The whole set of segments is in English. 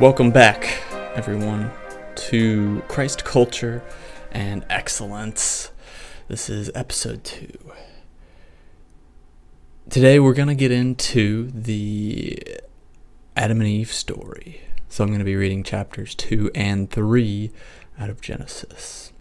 Welcome back, everyone, to Christ Culture and Excellence. This is episode two. Today, we're going to get into the Adam and Eve story. So, I'm going to be reading chapters two and three out of Genesis.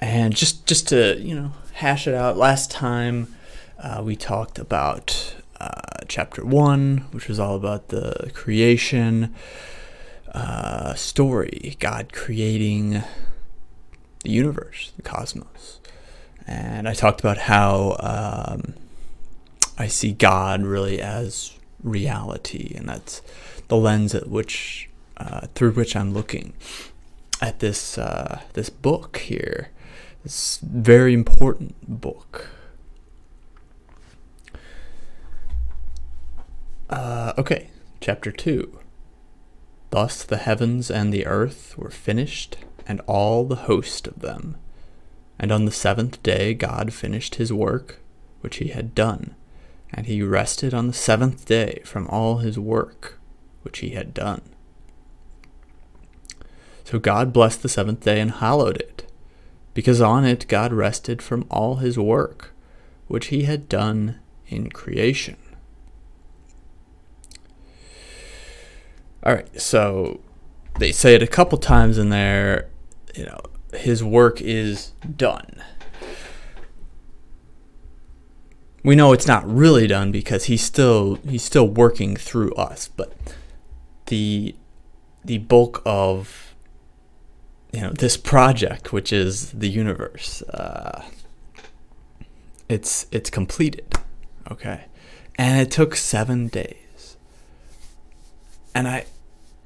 And just, just to, you know, hash it out, last time uh, we talked about uh, chapter one, which was all about the creation uh, story, God creating the universe, the cosmos. And I talked about how um, I see God really as reality, and that's the lens at which uh, through which I'm looking at this uh, this book here. This very important book Uh, okay, chapter 2. Thus the heavens and the earth were finished, and all the host of them. And on the seventh day God finished his work which he had done, and he rested on the seventh day from all his work which he had done. So God blessed the seventh day and hallowed it, because on it God rested from all his work which he had done in creation. All right, so they say it a couple times in there, you know, his work is done. We know it's not really done because he's still he's still working through us, but the the bulk of you know this project, which is the universe, uh, it's it's completed, okay, and it took seven days, and I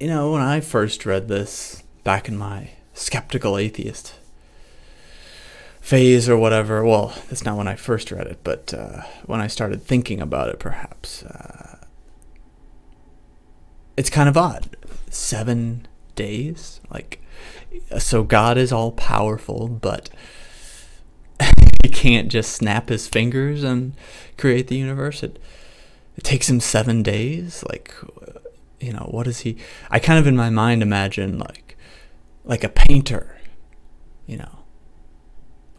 you know, when I first read this back in my skeptical atheist phase or whatever, well, that's not when I first read it, but uh, when I started thinking about it, perhaps, uh, it's kind of odd. Seven days? Like, so God is all powerful, but he can't just snap his fingers and create the universe. It, it takes him seven days. Like, you know, what is he? I kind of in my mind imagine like, like a painter, you know.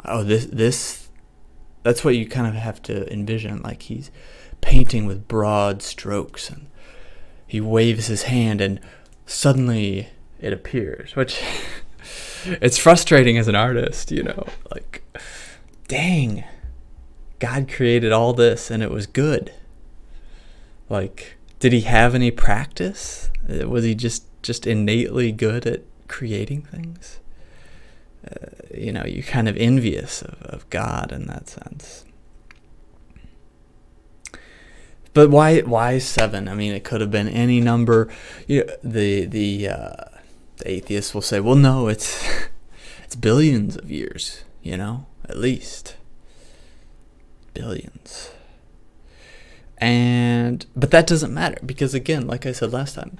Oh, this this, that's what you kind of have to envision. Like he's painting with broad strokes, and he waves his hand, and suddenly it appears. Which it's frustrating as an artist, you know. Like, dang, God created all this, and it was good. Like did he have any practice? Uh, was he just just innately good at creating things? Uh, you know, you're kind of envious of, of God in that sense. But why why seven? I mean, it could have been any number. You know, the the uh, the atheists will say, well, no, it's it's billions of years. You know, at least billions. And but that doesn't matter because again, like I said last time,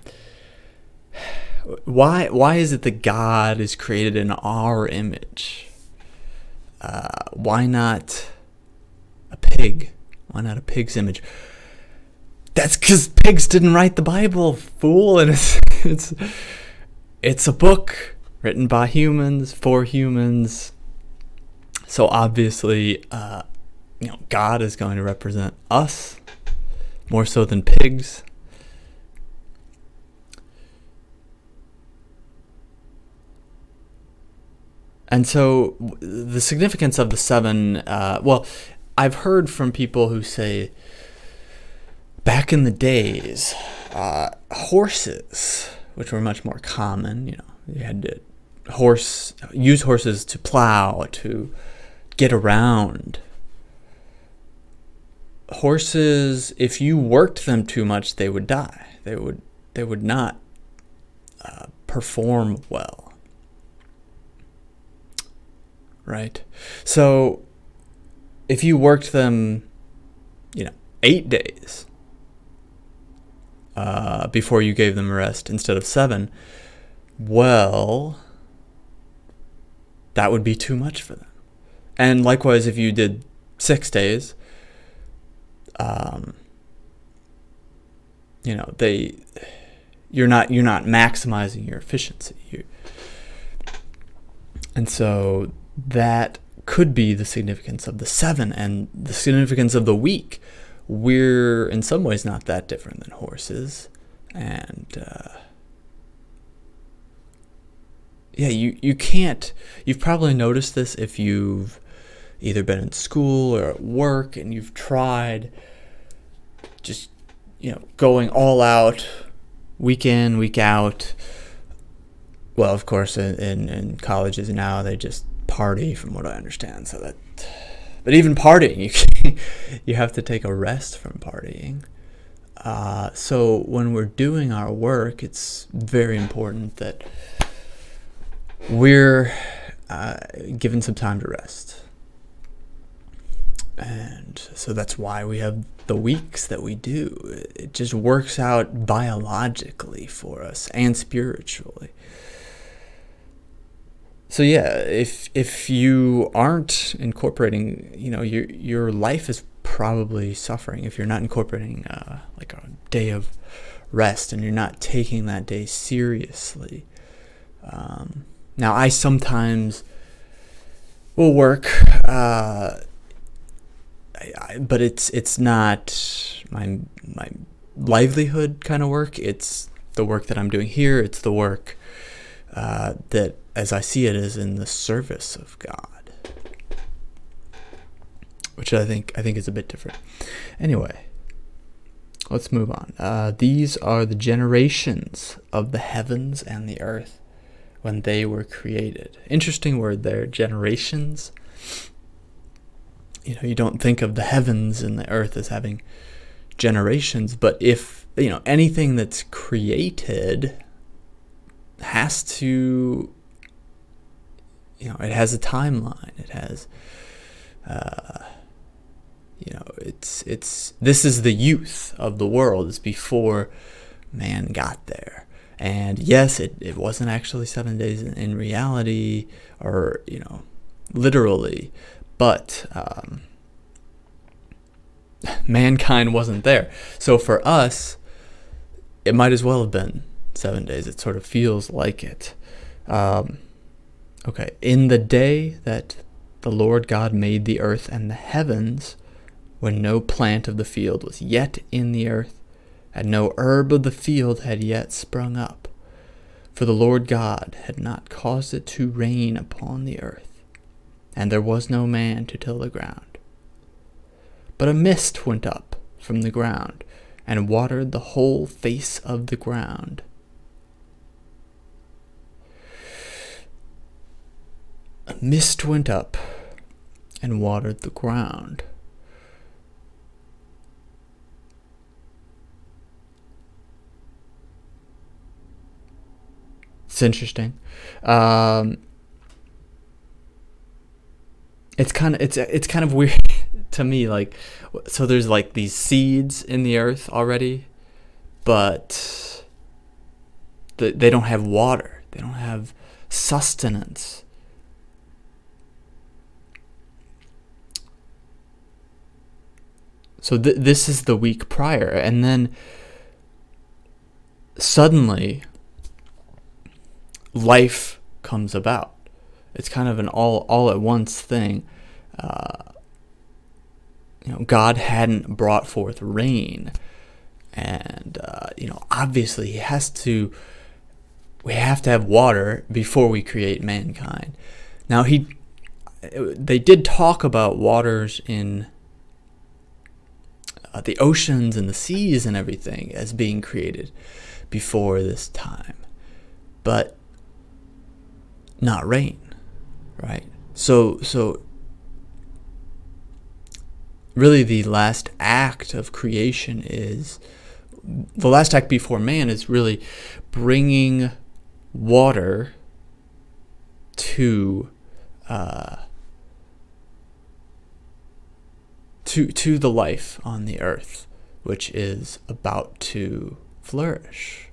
why why is it that God is created in our image? Uh, why not a pig? Why not a pig's image? That's because pigs didn't write the Bible, fool, and it's it's it's a book written by humans for humans. So obviously, uh, you know, God is going to represent us more so than pigs. And so the significance of the seven, uh, well, I've heard from people who say back in the days, uh, horses, which were much more common, you know, you had to horse use horses to plow, to get around, horses, if you worked them too much, they would die. They would they would not uh, perform well. Right. So if you worked them, you know, eight days uh, before you gave them a rest instead of seven, well, that would be too much for them. And likewise, if you did six days um, you know they you're not you're not maximizing your efficiency. You, and so that could be the significance of the seven and the significance of the week. We're in some ways not that different than horses, and uh, yeah, you you can't. You've probably noticed this if you've either been in school or at work and you've tried just you know going all out week in week out. Well of course in, in, in colleges now they just party from what i understand so that but even partying you you have to take a rest from partying. Uh, so when we're doing our work it's very important that we're uh, given some time to rest and so that's why we have the weeks that we do. It just works out biologically for us and spiritually. So yeah, if if you aren't incorporating, you know, your your life is probably suffering if you're not incorporating uh, like a day of rest and you're not taking that day seriously. Um, now, I sometimes will work. Uh, I, but it's it's not my my livelihood kind of work. It's the work that I'm doing here. It's the work uh, that, as I see it, is in the service of God, which I think I think is a bit different. Anyway, let's move on. Uh, these are the generations of the heavens and the earth when they were created. Interesting word there, generations you know, you don't think of the heavens and the earth as having generations, but if, you know, anything that's created has to, you know, it has a timeline. It has, uh, you know, it's, it's, this is the youth of the world. It's before man got there. And yes, it, it wasn't actually seven days in, in reality or, you know, literally, but um, mankind wasn't there. So for us, it might as well have been seven days. It sort of feels like it. Um, okay, in the day that the Lord God made the earth and the heavens, when no plant of the field was yet in the earth, and no herb of the field had yet sprung up, for the Lord God had not caused it to rain upon the earth and there was no man to till the ground. But a mist went up from the ground, and watered the whole face of the ground. A mist went up and watered the ground. It's interesting. Um, it's kind of it's it's kind of weird to me like so there's like these seeds in the earth already but the, they don't have water. They don't have sustenance. So th- this is the week prior and then suddenly life comes about it's kind of an all all at once thing. Uh, you know, God hadn't brought forth rain, and uh, you know, obviously, He has to. We have to have water before we create mankind. Now, He, they did talk about waters in uh, the oceans and the seas and everything as being created before this time, but not rain right? So so really the last act of creation is the last act before man is really bringing water to uh, to to the life on the earth, which is about to flourish.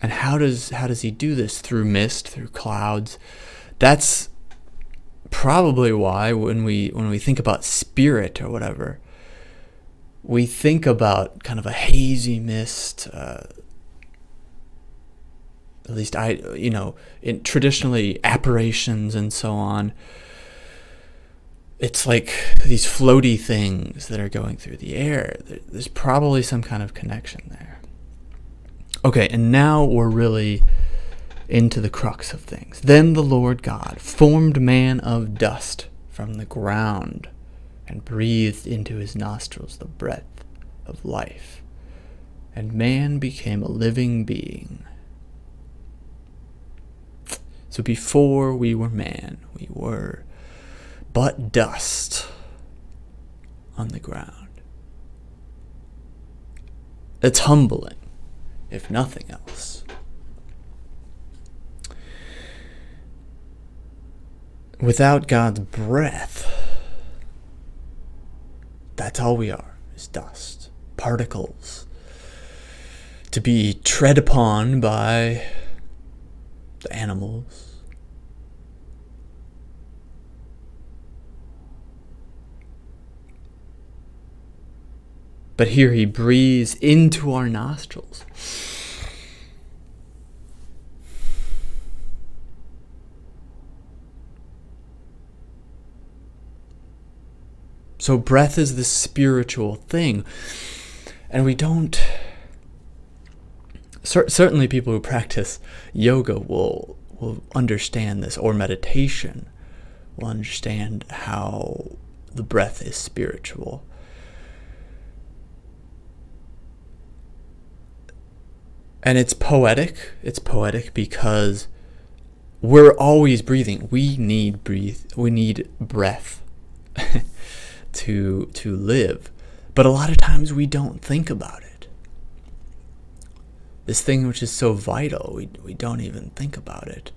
And how does how does he do this through mist, through clouds? That's probably why when we when we think about spirit or whatever, we think about kind of a hazy mist. Uh, at least I, you know, in traditionally apparitions and so on. It's like these floaty things that are going through the air. There's probably some kind of connection there. Okay, and now we're really into the crux of things. Then the Lord God formed man of dust from the ground and breathed into his nostrils the breath of life. And man became a living being. So before we were man, we were but dust on the ground. It's humbling, if nothing else. Without God's breath, that's all we are, is dust, particles, to be tread upon by the animals, But here he breathes into our nostrils. So, breath is the spiritual thing. And we don't. certainly, people who practice yoga will, will understand this, or meditation will understand how the breath is spiritual. And it's poetic. It's poetic because we're always breathing. We need breathe. We need breath to to live. But a lot of times we don't think about it. This thing which is so vital, we we don't even think about it.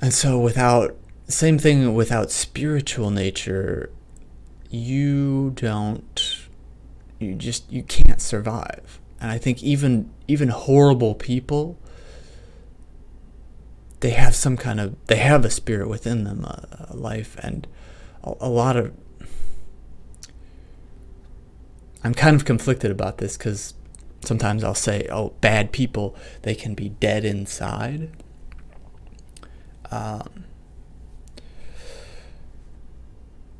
And so without same thing without spiritual nature, you don't you just you can't survive. And I think even even horrible people they have some kind of they have a spirit within them, a, a life and a, a lot of I'm kind of conflicted about this cuz sometimes I'll say, "Oh, bad people, they can be dead inside." Um,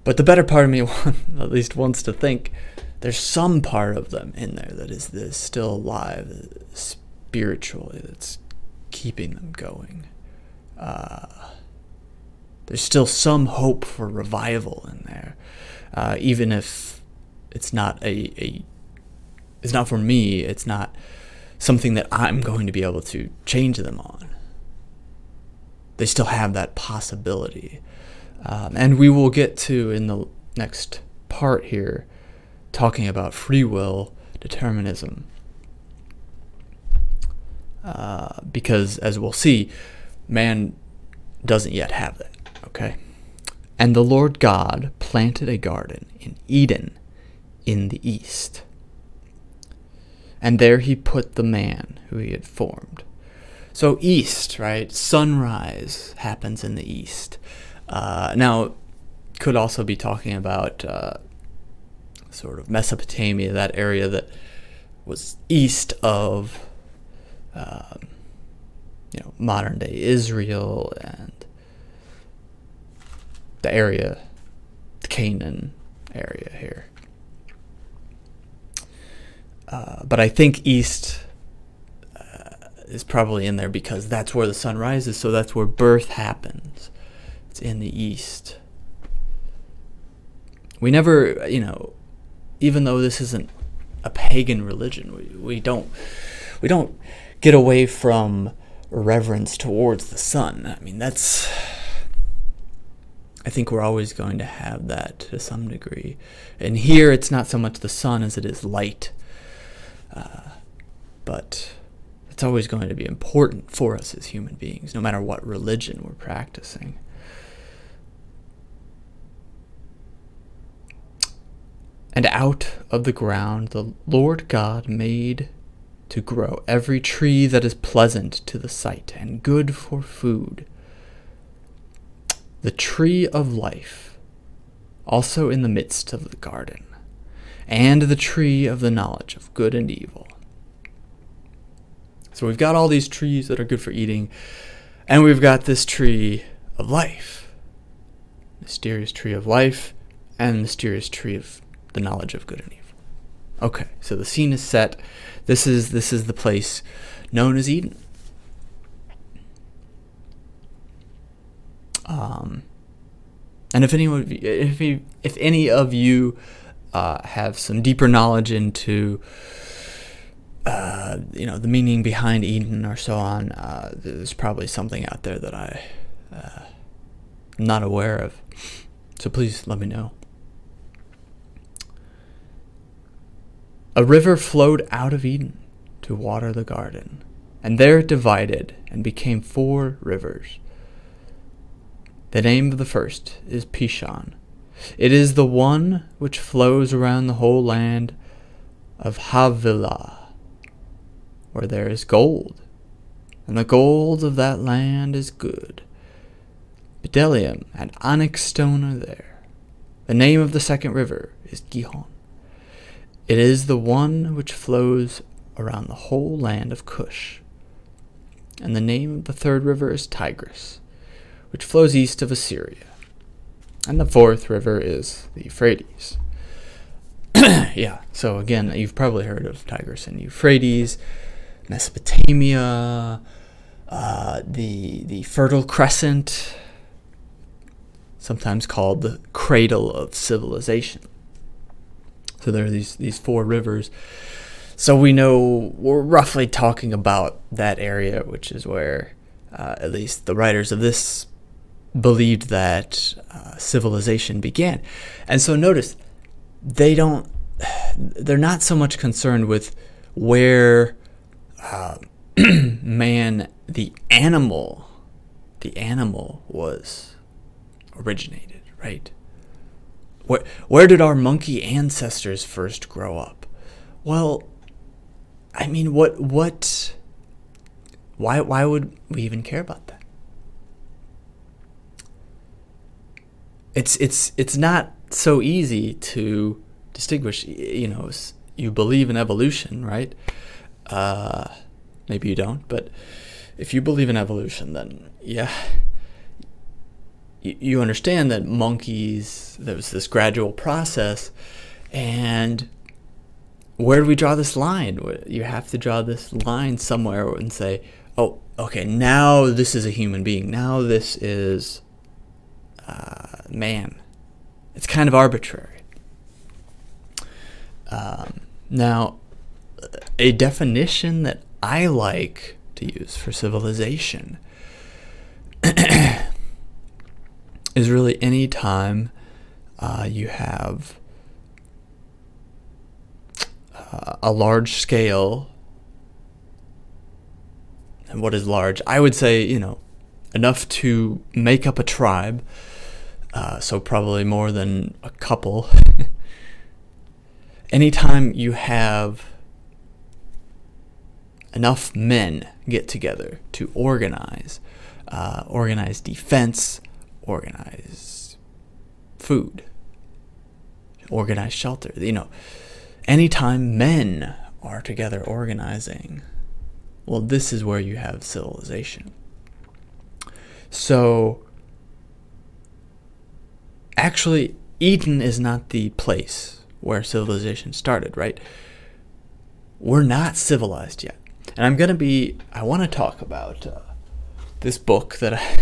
but the better part of me, at least, wants to think there's some part of them in there that is this still alive spiritually that's keeping them going. Uh, there's still some hope for revival in there, uh, even if it's not a, a it's not for me. It's not something that I'm going to be able to change them on. They still have that possibility, um, and we will get to in the next part here talking about free will determinism. Uh, because, as we'll see, man doesn't yet have that. Okay? And the Lord God planted a garden in Eden in the east. And there he put the man who he had formed. So, east, right? Sunrise happens in the east. Uh, now, could also be talking about uh, sort of Mesopotamia, that area that was east of, um, you know, modern day Israel and the area, the Canaan area here. Uh, but I think east uh, is probably in there because that's where the sun rises, so that's where birth happens. It's in the east. We never, you know, even though this isn't a pagan religion, we, we don't we don't get away from reverence towards the sun. I mean, that's I think we're always going to have that to some degree. And here, it's not so much the sun as it is light, uh, but it's always going to be important for us as human beings, no matter what religion we're practicing. And out of the ground the Lord God made to grow every tree that is pleasant to the sight and good for food. The tree of life also in the midst of the garden, and the tree of the knowledge of good and evil. So we've got all these trees that are good for eating, and we've got this tree of life. Mysterious tree of life and mysterious tree of the knowledge of good and evil. Okay, so the scene is set. This is this is the place known as Eden. Um, and if anyone, if you, if any of you uh, have some deeper knowledge into, uh, you know, the meaning behind Eden or so on, uh, there's probably something out there that I, uh, am not aware of. So please let me know. A river flowed out of Eden to water the garden, and there it divided and became four rivers. The name of the first is Pishon. It is the one which flows around the whole land of Havilah, where there is gold, and the gold of that land is good. Bdellium and onyx stone are there. The name of the second river is Gihon. It is the one which flows around the whole land of Cush. And the name of the third river is Tigris which flows east of Assyria. And the fourth river is the Euphrates. yeah, so again, you've probably heard of Tigris and Euphrates, Mesopotamia, uh, the the Fertile Crescent, sometimes called the cradle of civilization. So there are these these four rivers. So we know we're roughly talking about that area, which is where uh, at least the writers of this believed that uh, civilization began. And so notice they don't they're not so much concerned with where uh, man the animal the animal was originated, right? Where where did our monkey ancestors first grow up? Well, I mean, what what why why would we even care about that? it's it's it's not so easy to distinguish. You know, you believe in evolution, right? Uh, maybe you don't, but if you believe in evolution, then yeah, you, understand that monkeys there was this gradual process, and where do we draw this line? You have to draw this line somewhere and say, oh, okay, now this is a human being. Now this is uh, man, it's kind of arbitrary. Um, now, a definition that I like to use for civilization is really any time uh, you have uh, a large scale. And what is large? I would say, you know, enough to make up a tribe uh, so probably more than a couple. Anytime you have enough men get together to organize, uh, organize defense, organize food, organize shelter, you know, anytime men are together organizing, well, this is where you have civilization. So, actually, Eden is not the place where civilization started, right? We're not civilized yet. And I'm going to be, I want to talk about uh, this book that I,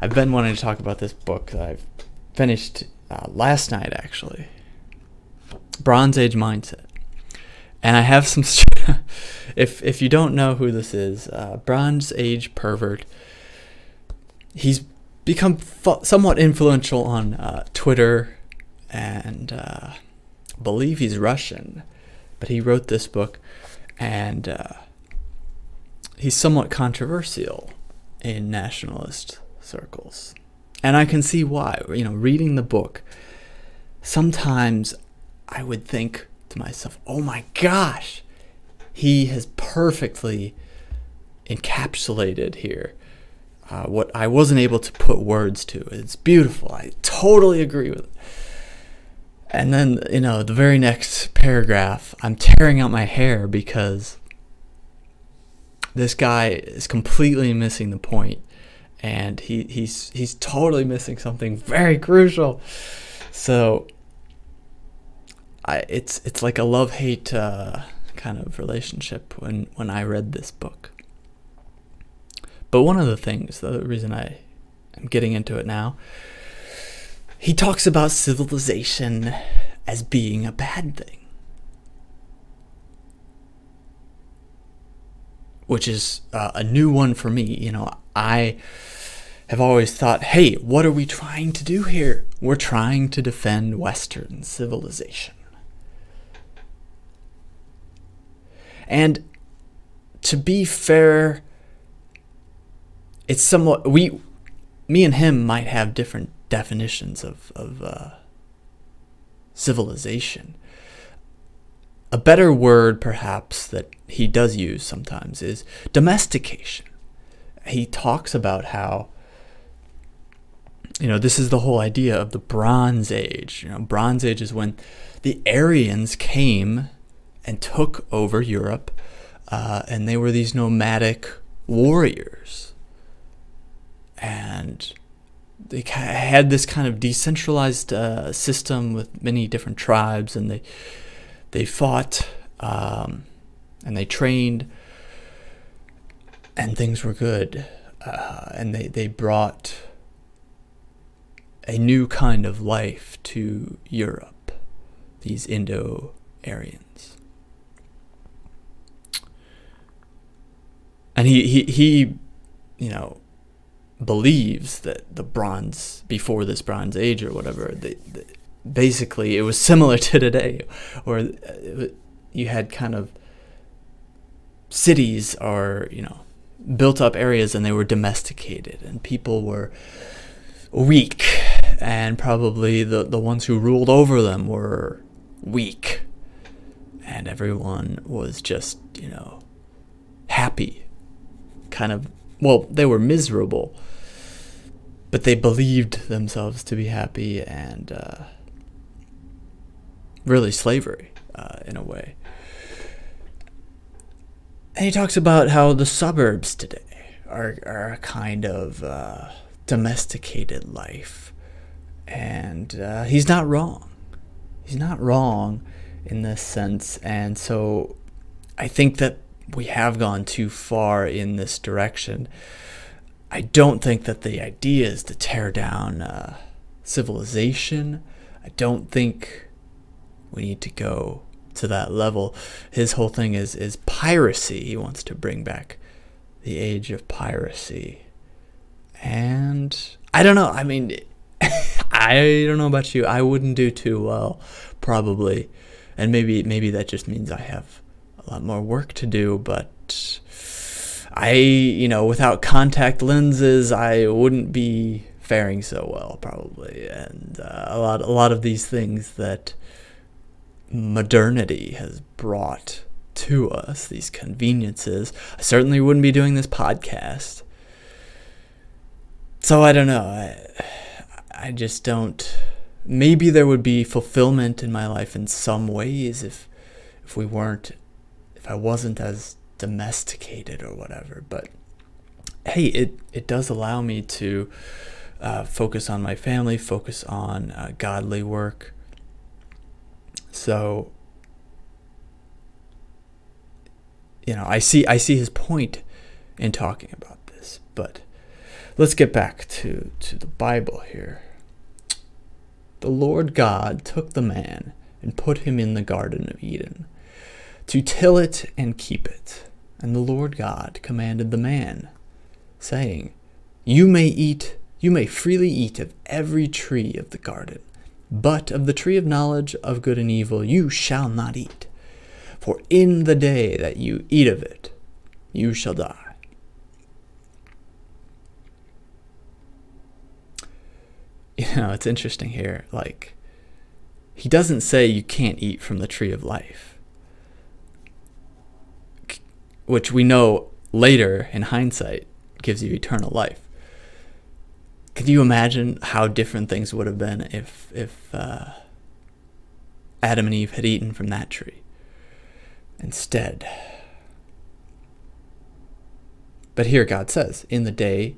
I've been wanting to talk about this book that I've finished uh, last night, actually Bronze Age Mindset. And I have some, if, if you don't know who this is, uh, Bronze Age Pervert, he's become somewhat influential on uh, Twitter, and uh, believe he's Russian, but he wrote this book, and uh, he's somewhat controversial in nationalist circles, and I can see why. You know, reading the book, sometimes I would think to myself, "Oh my gosh, he has perfectly encapsulated here." uh, what I wasn't able to put words to. It's beautiful. I totally agree with it. And then, you know, the very next paragraph, I'm tearing out my hair because this guy is completely missing the point and he, he's he's totally missing something very crucial. So I it's it's like a love hate uh, kind of relationship when when I read this book. But one of the things, the reason I am getting into it now, he talks about civilization as being a bad thing. Which is uh, a new one for me. You know, I have always thought, hey, what are we trying to do here? We're trying to defend Western civilization. And to be fair, it's somewhat we me and him might have different definitions of of uh, civilization. A better word, perhaps, that he does use sometimes is domestication. He talks about how you know this is the whole idea of the Bronze Age. You know, Bronze Age is when the Aryans came and took over Europe, uh, and they were these nomadic warriors and they had this kind of decentralized uh, system with many different tribes, and they they fought um, and they trained, and things were good, uh, and they they brought a new kind of life to Europe, these Indo Aryans. And he, he, he, you know, believes that the bronze before this bronze age or whatever the, the, basically it was similar to today or uh, you had kind of cities or you know built up areas and they were domesticated and people were weak. And probably the, the ones who ruled over them were weak. And everyone was just you know happy. Kind of well, they were miserable, but they believed themselves to be happy and uh, really slavery uh, in a way. And he talks about how the suburbs today are, are a kind of uh, domesticated life. And uh, he's not wrong. He's not wrong in this sense. And so I think that we have gone too far in this direction. I don't think that the idea is to tear down uh, civilization. I don't think we need to go to that level. His whole thing is is piracy. He wants to bring back the age of piracy. And I don't know. I mean, I don't know about you. I wouldn't do too well, probably. And maybe maybe that just means I have a lot more work to do, but I, you know, without contact lenses, I wouldn't be faring so well probably. And uh, a lot, a lot of these things that modernity has brought to us, these conveniences, I certainly wouldn't be doing this podcast. So I don't know. I, I just don't. Maybe there would be fulfillment in my life in some ways if, if we weren't if I wasn't as domesticated or whatever. But hey, it, it does allow me to uh, focus on my family, focus on uh, godly work. So, you know, I see I see his point in talking about this, but let's get back to, to the Bible here. The Lord God took the man and put him in the Garden of Eden to till it and keep it. And the Lord God commanded the man, saying, You may eat, you may freely eat of every tree of the garden, but of the tree of knowledge of good and evil you shall not eat. For in the day that you eat of it, you shall die. You know, it's interesting here. Like, he doesn't say you can't eat from the tree of life which we know later in hindsight gives you eternal life. Could you imagine how different things would have been if if uh, Adam and Eve had eaten from that tree. Instead. But here God says, In the day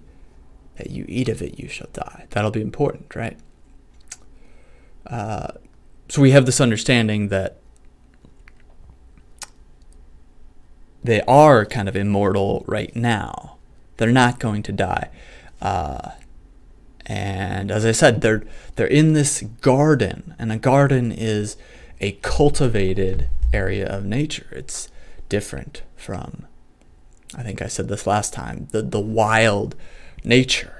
that you eat of it, you shall die. That'll be important, right? Uh, so we have this understanding that they are kind of immortal right now. They're not going to die. Uh, and as I said, they're they're in this garden, and a garden is a cultivated area of nature. It's different from I think I said this last time, the the wild nature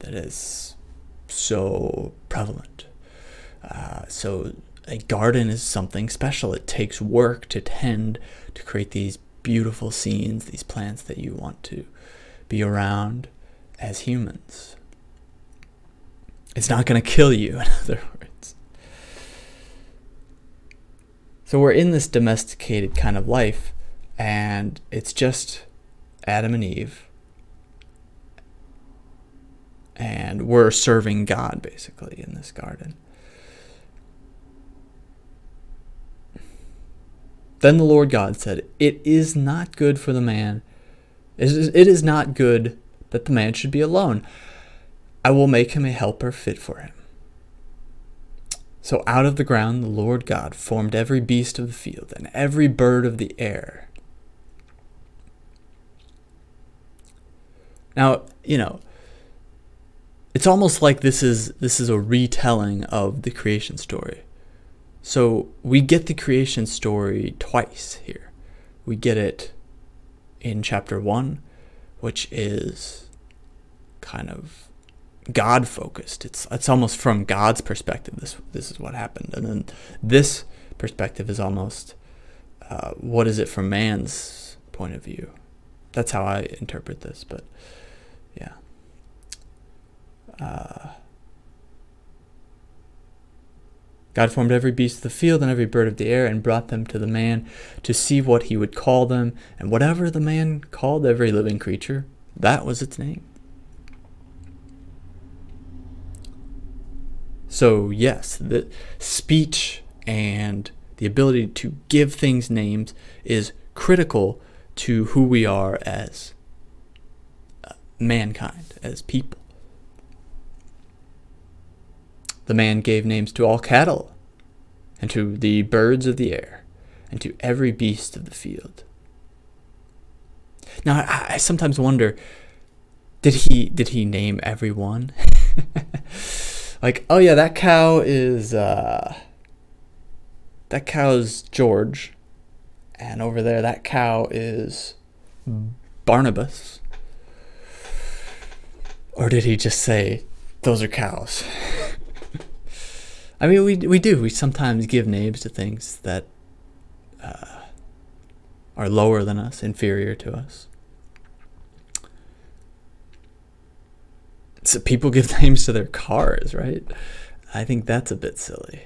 that is so prevalent. Uh, so a garden is something special. It takes work to tend to create these beautiful scenes, these plants that you want to be around as humans. It's not going to kill you, in other words. So we're in this domesticated kind of life, and it's just Adam and Eve. And we're serving God, basically, in this garden. Then the Lord God said, It is not good for the man. It is not good that the man should be alone. I will make him a helper fit for him. So out of the ground the Lord God formed every beast of the field and every bird of the air. Now, you know, it's almost like this is this is a retelling of the creation story. So we get the creation story twice here. We get it in chapter 1, which is kind of God focused. It's it's almost from God's perspective. This this is what happened, and then this perspective is almost uh, what is it from man's point of view. That's how I interpret this. But yeah. Uh, God formed every beast of the field and every bird of the air and brought them to the man to see what he would call them. And whatever the man called every living creature, that was its name. So, yes, the speech and the ability to give things names is critical to who we are as uh, mankind, as people. The man gave names to all cattle, and to the birds of the air, and to every beast of the field. Now, I, I sometimes wonder did he did he name everyone? like, oh yeah, that cow is uh, that cow's George, and over there that cow is Barnabas. Or did he just say those are cows? I mean, we we do. We sometimes give names to things that uh, are lower than us, inferior to us. So people give names to their cars, right? I think that's a bit silly.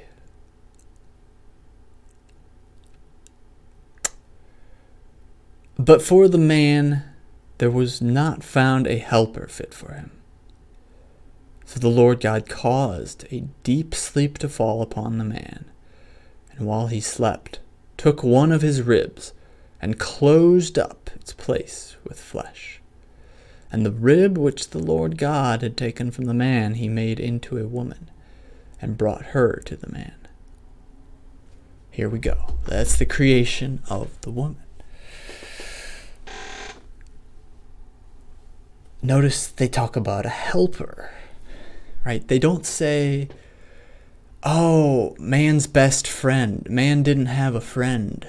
But for the man, there was not found a helper fit for him. So the Lord God caused a deep sleep to fall upon the man, and while he slept, took one of his ribs and closed up its place with flesh. And the rib which the Lord God had taken from the man he made into a woman, and brought her to the man. Here we go. That's the creation of the woman. Notice they talk about a helper, right? They don't say, oh, man's best friend. Man didn't have a friend.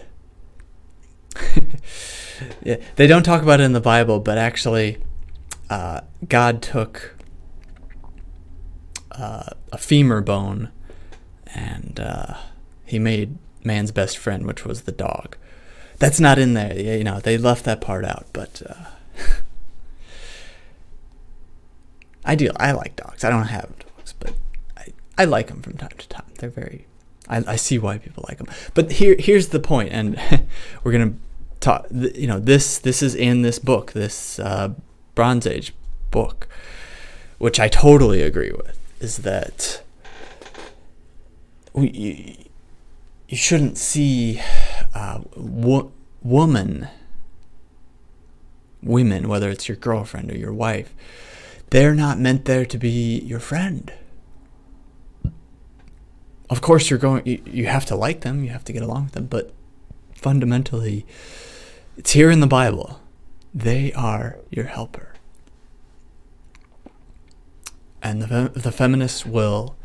yeah, they don't talk about it in the Bible, but actually, uh, God took uh, a femur bone and uh, he made man's best friend, which was the dog. That's not in there. You know, they left that part out, but uh, I do. I like dogs. I don't have dogs, but I, I like them from time to time. They're very. I, I see why people like them. But here here's the point, and we're gonna talk. You know, this this is in this book, this uh, Bronze Age book, which I totally agree with, is that we you shouldn't see uh, wo- woman, women, whether it's your girlfriend or your wife, they're not meant there to be your friend. Of course, you're going. You, you have to like them. You have to get along with them. But fundamentally, it's here in the Bible. They are your helper. And the, the feminists will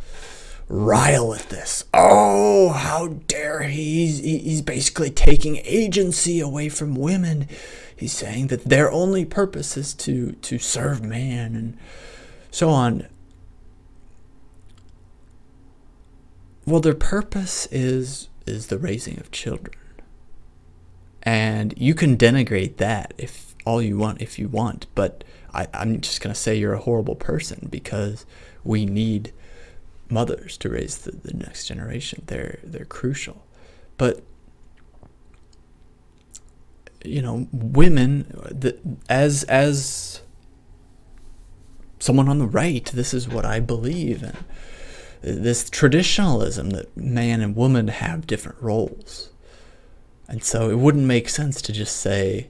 rile at this. Oh, how dare he? He's, he's basically taking agency away from women. He's saying that their only purpose is to, to serve man and so on. Well, their purpose is is the raising of children. And you can denigrate that if all you want if you want, but I, I'm just gonna say you're a horrible person because we need mothers to raise the, the next generation. They're they're crucial. But you know, women the, as as someone on the right, this is what I believe in. This traditionalism that man and woman have different roles. And so it wouldn't make sense to just say,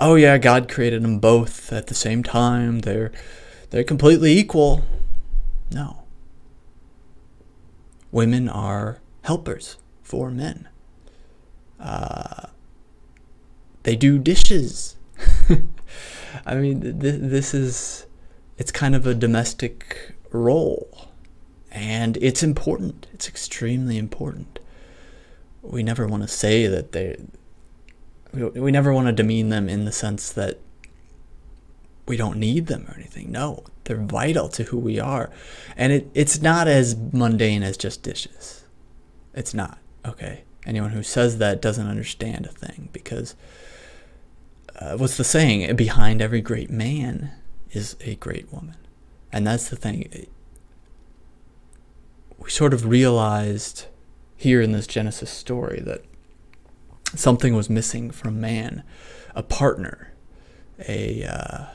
"Oh yeah, God created them both at the same time. They're they're completely equal." No women are helpers for men. Uh, they do dishes. I mean, th- this is, it's kind of a domestic role. And it's important. It's extremely important. We never want to say that they, we never want to demean them in the sense that we don't need them or anything. No, they're vital to who we are. And it, it's not as mundane as just dishes. It's not, okay? Anyone who says that doesn't understand a thing because uh, what's the saying? Behind every great man is a great woman. And that's the thing. We sort of realized here in this Genesis story that something was missing from man a partner, a. Uh,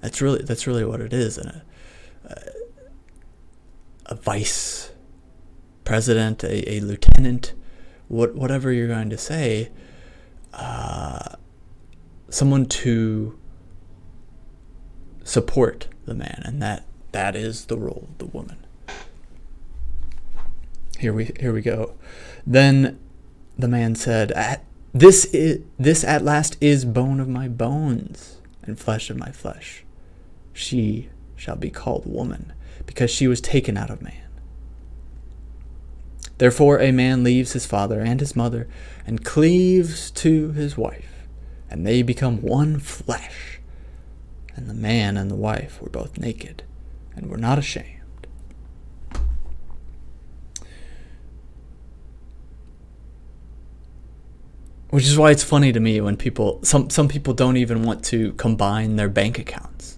that's really that's really what it is, a, a, a vice president, a, a lieutenant, what whatever you're going to say, uh, someone to support the man, and that that is the role of the woman. Here we here we go. Then the man said, "This is this at last is bone of my bones and flesh of my flesh she shall be called woman, because she was taken out of man. Therefore, a man leaves his father and his mother and cleaves to his wife, and they become one flesh. And the man and the wife were both naked and were not ashamed. Which is why it's funny to me when people some some people don't even want to combine their bank accounts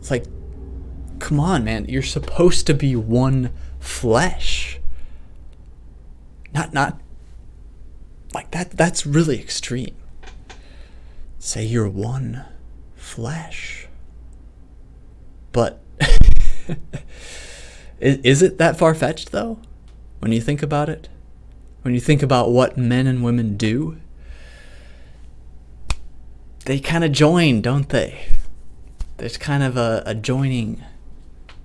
it's like, come on, man. You're supposed to be one flesh. Not, not, like that, that's really extreme. Say you're one flesh. But is, is it that far fetched, though? When you think about it? When you think about what men and women do? They kind of join, don't they? there's kind of a, a joining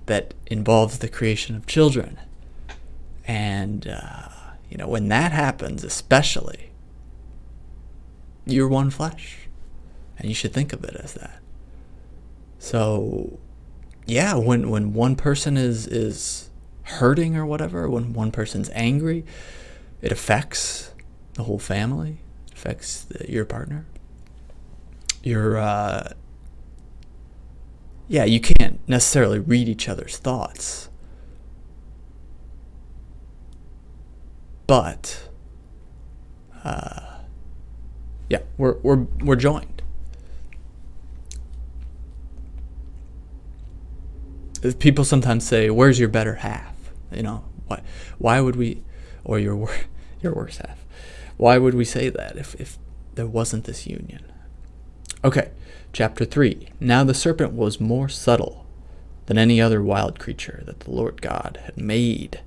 that involves the creation of children. And, uh, you know, when that happens, especially, you're one flesh. And you should think of it as that. So, yeah, when, when one person is, is hurting or whatever, when one person's angry, it affects the whole family, it affects the, your partner. Your, uh, yeah, you can't necessarily read each other's thoughts. But uh, yeah, we're we're we're joined. People sometimes say, "Where's your better half?" You know, why why would we or your your worse half? Why would we say that if if there wasn't this union? Okay. Chapter 3 Now the serpent was more subtle than any other wild creature that the Lord God had made.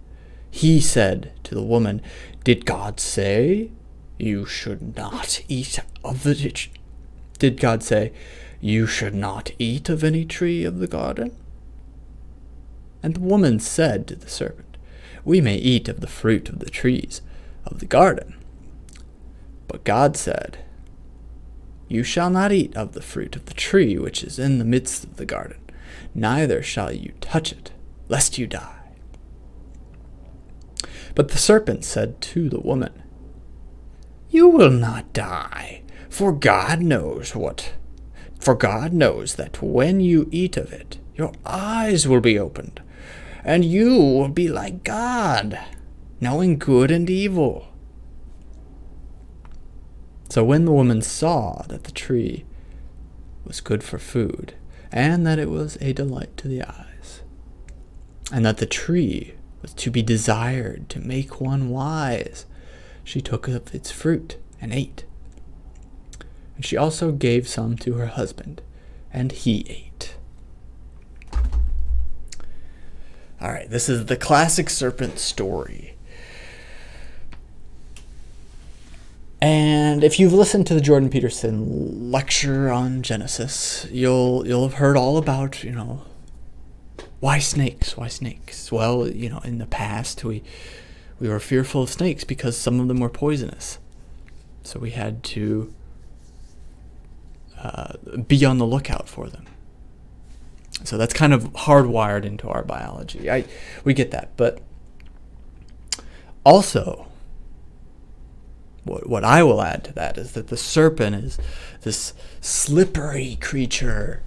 He said to the woman, Did God say you should not eat of the? Did God say you should not eat of any tree of the garden? And the woman said to the serpent, We may eat of the fruit of the trees of the garden. But God said, You shall not eat of the fruit of the tree which is in the midst of the garden, neither shall you touch it, lest you die. But the serpent said to the woman, You will not die, for God knows what. For God knows that when you eat of it, your eyes will be opened, and you will be like God, knowing good and evil. So when the woman saw that the tree was good for food, and that it was a delight to the eyes, and that the tree was to be desired to make one wise, she took of its fruit and ate. And she also gave some to her husband, and he ate. All right, this is the classic serpent story. And if you've listened to the Jordan Peterson lecture on Genesis, you'll you'll have heard all about, you know, why snakes? Why snakes? Well, you know, in the past we we were fearful of snakes because some of them were poisonous. So we had to uh, be on the lookout for them. So that's kind of hardwired into our biology. I we get that, but also what, what I will add to that is that the serpent is this slippery creature.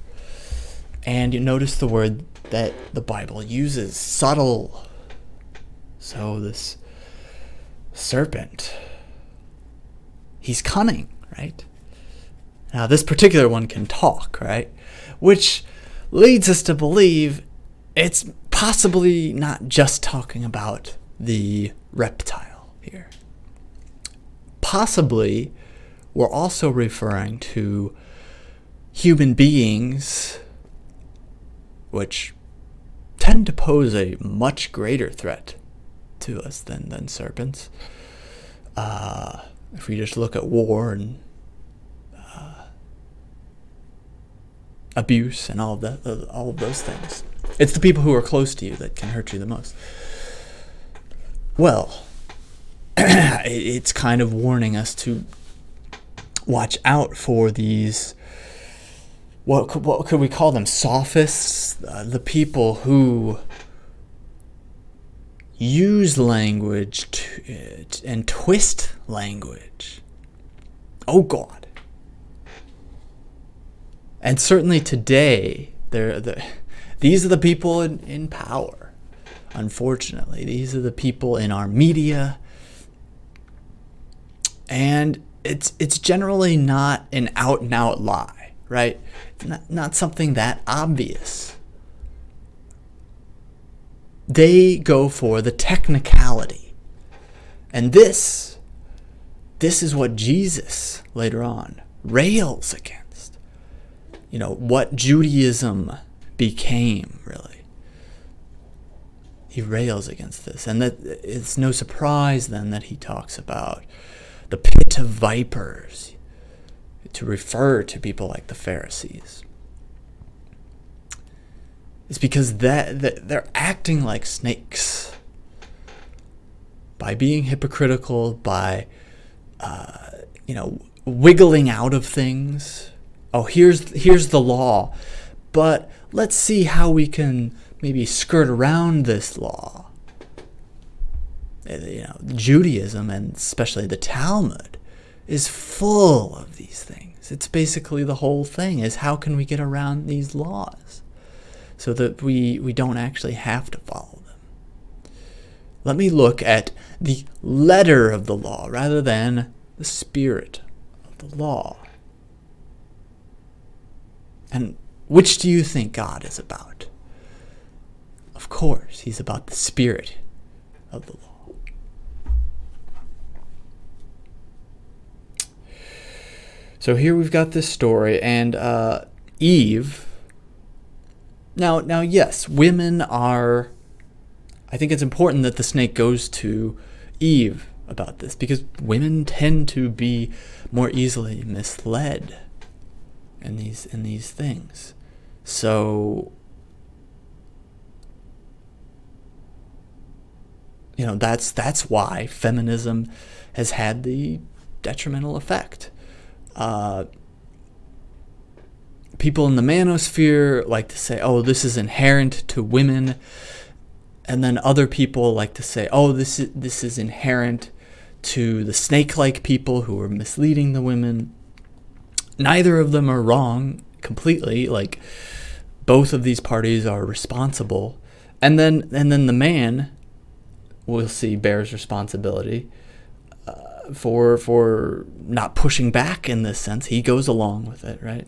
And you notice the word that the Bible uses subtle. So, this serpent, he's cunning, right? Now, this particular one can talk, right? Which leads us to believe it's possibly not just talking about the reptile possibly we're also referring to human beings, which tend to pose a much greater threat to us than, than serpents. Uh, if we just look at war and uh, abuse and all of that, uh, all of those things, it's the people who are close to you that can hurt you the most. Well, it's kind of warning us to watch out for these what could, what could we call them? Sophists? Uh, the people who use language to, uh, and twist language. Oh god. And certainly today they're the, these are the people in, in power unfortunately. These are the people in our media and it's it's generally not an out and out lie, right? Not not something that obvious. They go for the technicality. And this this is what Jesus later on rails against. You know, what Judaism became, really. He rails against this. And that it's no surprise then that he talks about the pit of vipers, to refer to people like the Pharisees. It's because that, that they're acting like snakes by being hypocritical, by uh, you know wiggling out of things. Oh, here's here's the law, but let's see how we can maybe skirt around this law. Uh, you know, Judaism and especially the Talmud is full of these things. It's basically the whole thing is how can we get around these laws so that we, we don't actually have to follow them. Let me look at the letter of the law rather than the spirit of the law. And which do you think God is about? Of course, he's about the spirit of the law. So here we've got this story, and uh, Eve Now, now, yes, women are. I think it's important that the snake goes to Eve about this because women tend to be more easily misled in these in these things. So you know that's that's why feminism has had the detrimental effect. Uh, people in the manosphere like to say, "Oh, this is inherent to women," and then other people like to say, "Oh, this is this is inherent to the snake-like people who are misleading the women." Neither of them are wrong completely. Like both of these parties are responsible, and then and then the man, we'll see, bears responsibility for for not pushing back in this sense. He goes along with it, right?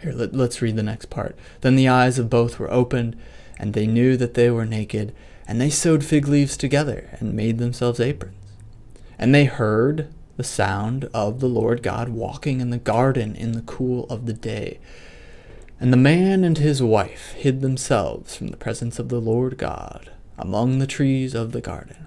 Here, let, let's read the next part. Then the eyes of both were opened, and they knew that they were naked, and they sewed fig leaves together and made themselves aprons. And they heard the sound of the Lord God walking in the garden in the cool of the day. And the man and his wife hid themselves from the presence of the Lord God among the trees of the garden.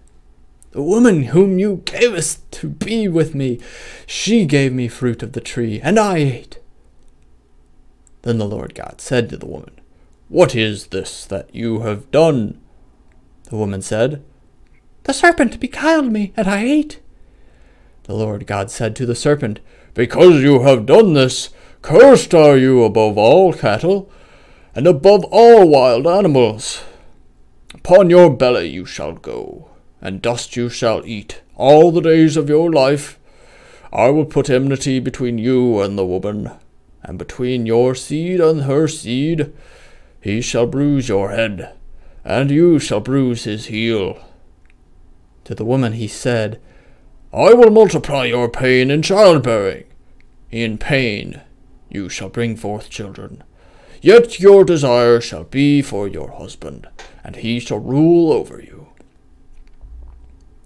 The woman whom you gavest to be with me, she gave me fruit of the tree, and I ate. Then the Lord God said to the woman, What is this that you have done? The woman said, The serpent beguiled me, and I ate. The Lord God said to the serpent, Because you have done this, cursed are you above all cattle, and above all wild animals. Upon your belly you shall go, and dust you shall eat all the days of your life. I will put enmity between you and the woman, and between your seed and her seed. He shall bruise your head and you shall bruise his heel. To the woman he said, I will multiply your pain in childbearing. In pain you shall bring forth children. Yet your desire shall be for your husband, and he shall rule over you.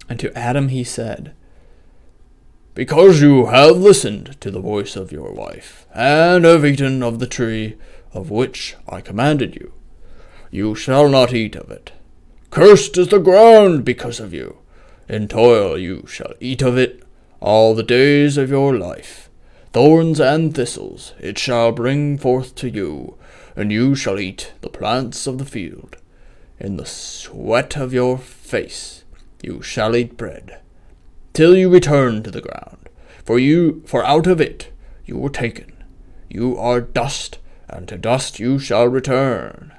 And to Adam he said, Because you have listened to the voice of your wife, and have eaten of the tree of which I commanded you, you shall not eat of it. Cursed is the ground because of you. In toil you shall eat of it all the days of your life. Thorns and thistles it shall bring forth to you, and you shall eat the plants of the field. In the sweat of your face you shall eat bread, till you return to the ground. For you for out of it you were taken. You are dust, and to dust you shall return.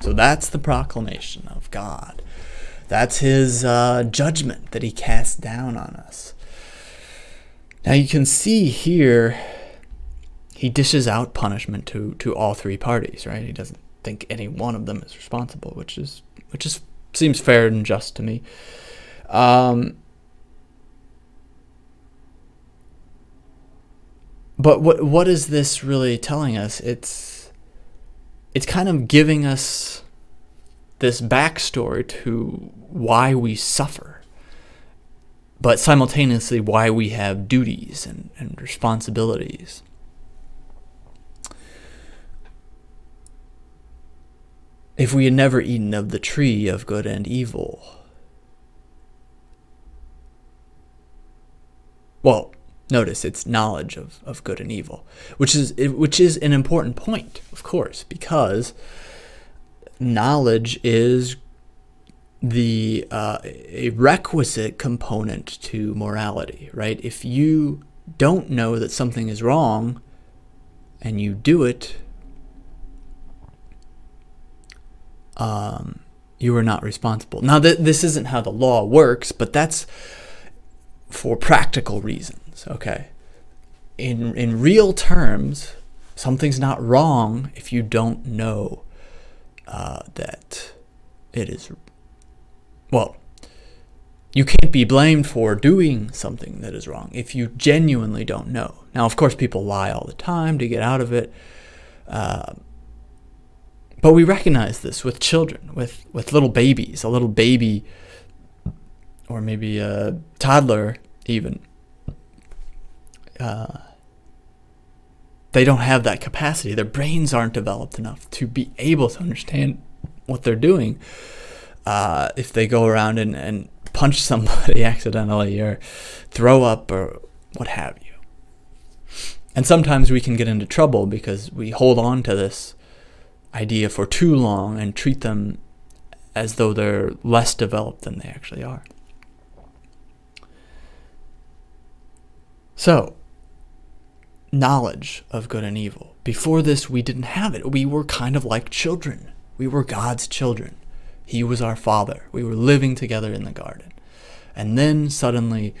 So that's the proclamation of God. That's his uh, judgment that he casts down on us. Now you can see here, he dishes out punishment to, to all three parties, right? He doesn't think any one of them is responsible, which is which is seems fair and just to me. Um, but what what is this really telling us? It's it's kind of giving us this backstory to why we suffer, but simultaneously why we have duties and, and responsibilities. If we had never eaten of the tree of good and evil, well, Notice it's knowledge of, of good and evil, which is which is an important point, of course, because knowledge is the uh, a requisite component to morality, right? If you don't know that something is wrong and you do it, um, you are not responsible. Now, th- this isn't how the law works, but that's for practical reasons okay? In, in real terms, something's not wrong if you don't know uh, that it is, well, you can't be blamed for doing something that is wrong if you genuinely don't know. Now, of course, people lie all the time to get out of it. Uh, but we recognize this with children, with, with little babies. A little baby, or maybe a toddler, even. Uh, they don't have that capacity. Their brains aren't developed enough to be able to understand what they're doing. Uh, if they go around and, and punch somebody accidentally or throw up or what have you. And sometimes we can get into trouble because we hold on to this idea for too long and treat them as though they're less developed than they actually are. So, knowledge of good and evil. Before this, we didn't have it. We were kind of like children. We were God's children. He was our father. We were living together in the garden. And then suddenly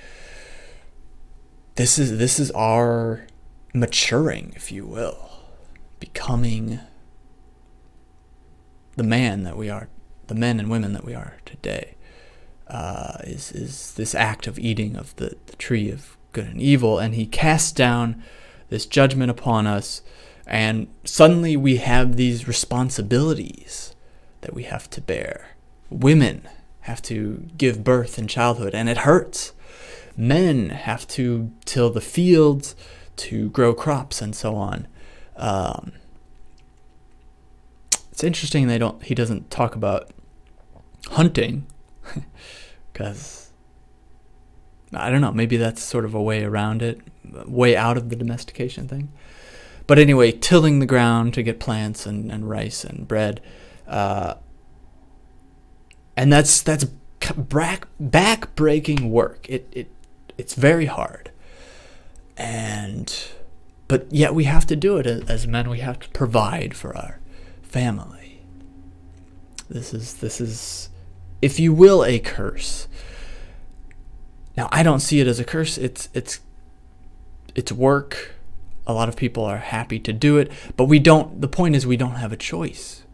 this is this is our maturing, if you will, becoming the man that we are, the men and women that we are today. Uh, is is this act of eating of the, the tree of good and evil, and he casts down this judgment upon us, and suddenly we have these responsibilities that we have to bear. Women have to give birth in childhood, and it hurts. Men have to till the fields to grow crops and so on. Um, it's interesting they don't. He doesn't talk about hunting, because I don't know. Maybe that's sort of a way around it, way out of the domestication thing. But anyway, tilling the ground to get plants and, and rice and bread. Uh, and that's that's back back breaking work. It it it's very hard, and but yet we have to do it as men. We have to provide for our family. This is this is, if you will, a curse. Now I don't see it as a curse. It's it's it's work. A lot of people are happy to do it, but we don't. The point is, we don't have a choice.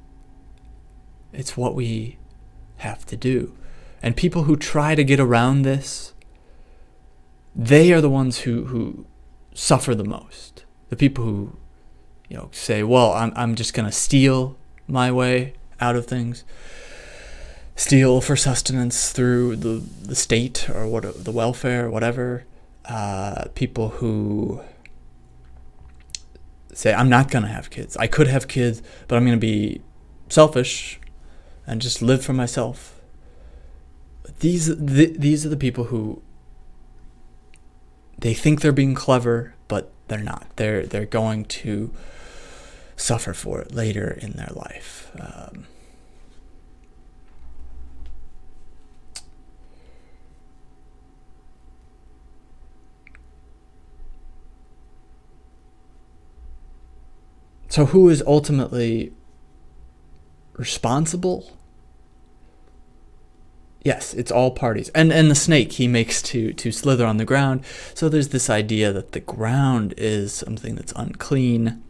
It's what we have to do. And people who try to get around this, they are the ones who, who suffer the most. The people who, you know, say, well, I'm, I'm just going to steal my way out of things, steal for sustenance through the, the state or what the welfare, whatever. Uh, people who say, I'm not going to have kids. I could have kids, but I'm going to be selfish and just live for myself. These th- these are the people who they think they're being clever, but they're not. They're they're going to suffer for it later in their life. Um, so, who is ultimately responsible Yes, it's all parties. And and the snake he makes to to slither on the ground. So there's this idea that the ground is something that's unclean.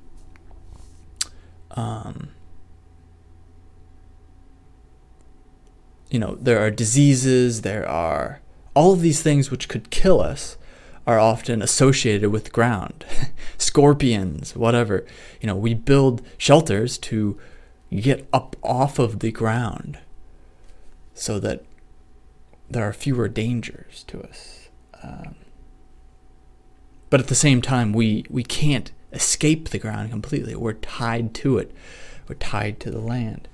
Um you know, there are diseases, there are all of these things which could kill us are often associated with ground. Scorpions, whatever. You know, we build shelters to get up off of the ground so that there are fewer dangers to us. Um, but at the same time, we, we can't escape the ground completely. We're tied to it, we're tied to the land.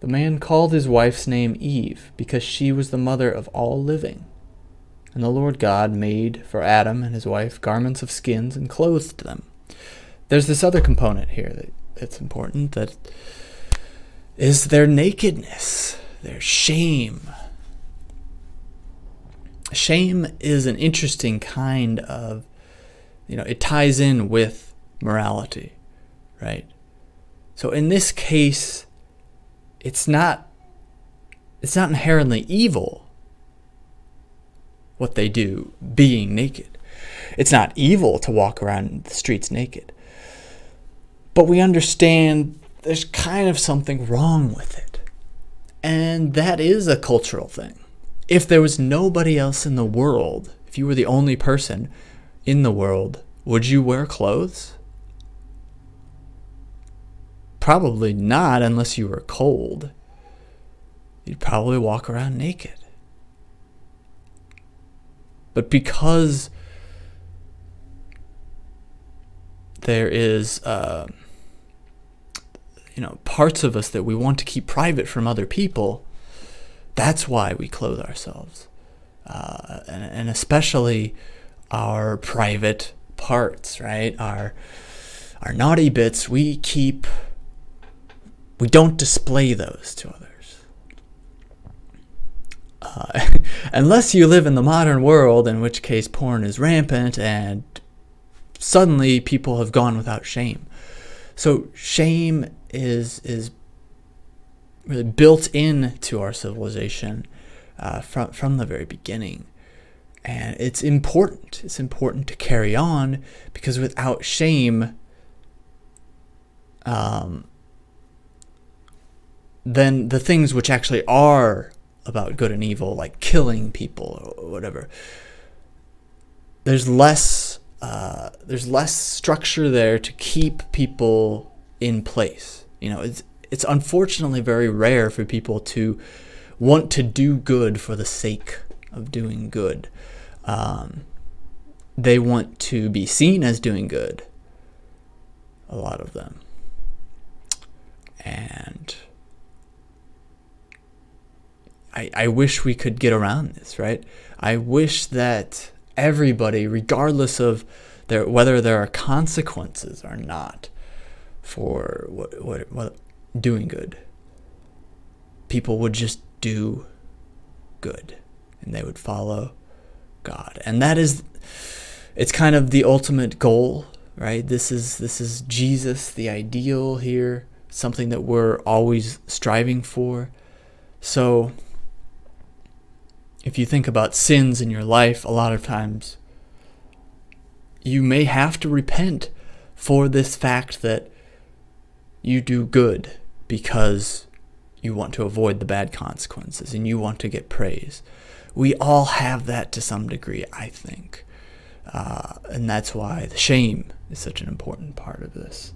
The man called his wife's name Eve because she was the mother of all living. And the Lord God made for Adam and his wife garments of skins and clothed them. There's this other component here that, that's important that is their nakedness their shame. Shame is an interesting kind of, you know, it ties in with morality, right? So in this case, it's not it's not inherently evil what they do being naked. It's not evil to walk around the streets naked. but we understand there's kind of something wrong with it. And that is a cultural thing. If there was nobody else in the world, if you were the only person in the world, would you wear clothes? Probably not unless you were cold. You'd probably walk around naked. But because there is, uh, you know, parts of us that we want to keep private from other people, that's why we clothe ourselves. Uh, and, and especially our private parts, right? Our our naughty bits, we keep we don't display those to others. Uh, unless you live in the modern world, in which case porn is rampant and suddenly people have gone without shame. So shame is is really built into our civilization uh, from from the very beginning, and it's important. It's important to carry on because without shame, um, then the things which actually are about good and evil, like killing people or whatever, there's less uh, there's less structure there to keep people in place. You know, it's it's unfortunately very rare for people to want to do good for the sake of doing good. Um, they want to be seen as doing good. A lot of them. And I, I wish we could get around this, right? I wish that everybody, regardless of there, whether there are consequences or not for what, what, what doing good. People would just do good and they would follow God. And that is it's kind of the ultimate goal, right? This is this is Jesus, the ideal here, something that we're always striving for. So if you think about sins in your life, a lot of times you may have to repent for this fact that you do good because you want to avoid the bad consequences and you want to get praise. We all have that to some degree, I think. Uh, and that's why the shame is such an important part of this.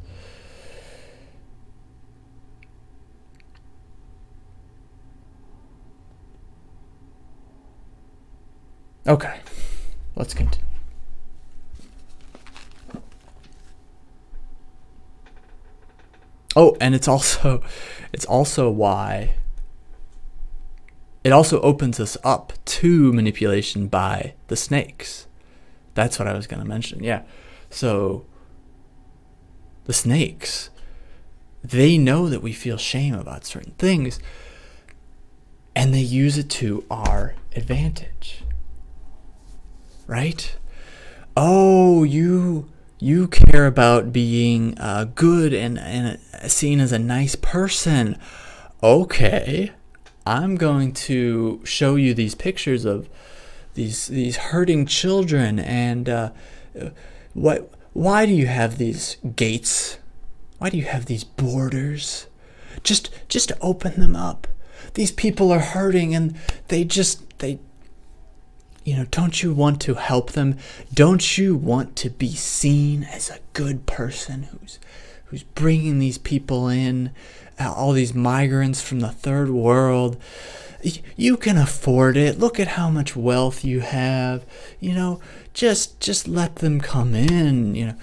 Okay, let's continue. Oh, and it's also it's also why it also opens us up to manipulation by the snakes. That's what I was going to mention. Yeah. So the snakes they know that we feel shame about certain things and they use it to our advantage. Right? Oh, you you care about being uh, good and, and seen as a nice person. Okay, I'm going to show you these pictures of these these hurting children and uh, what why do you have these gates? Why do you have these borders? Just just open them up. These people are hurting and they just they you know, don't you want to help them? Don't you want to be seen as a good person who's who's bringing these people in, all these migrants from the third world? You can afford it. Look at how much wealth you have. You know, just just let them come in. You know,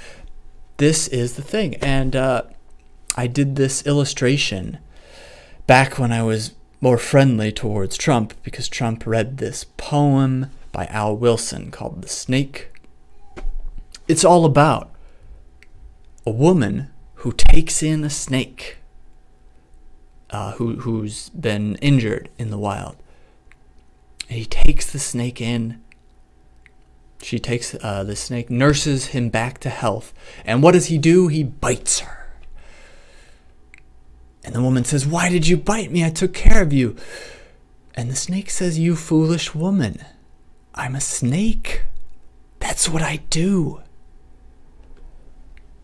this is the thing. And uh, I did this illustration back when I was more friendly towards Trump because Trump read this poem by Al Wilson called The Snake. It's all about a woman who takes in a snake uh, who, who's been injured in the wild. And he takes the snake in. She takes uh, the snake, nurses him back to health. And what does he do? He bites her. And the woman says, Why did you bite me? I took care of you. And the snake says, You foolish woman. I'm a snake. That's what I do.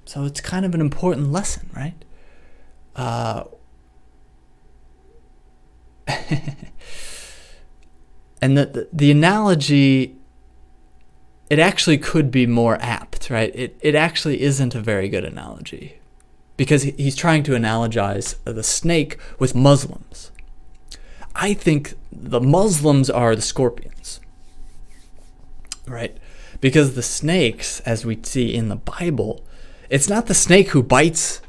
So it's kind of an important lesson, right? Uh, and the, the, the analogy it actually could be more apt, right? It, it actually isn't a very good analogy because he's trying to analogize the snake with Muslims. I think the Muslims are the scorpions, right? Because the snakes, as we see in the Bible, it's not the snake who bites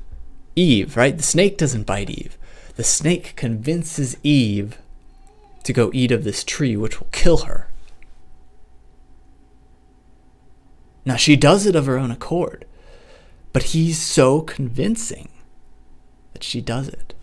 Eve, right? The snake doesn't bite Eve. The snake convinces Eve to go eat of this tree, which will kill her. Now, she does it of her own accord, but he's so convincing that she does it.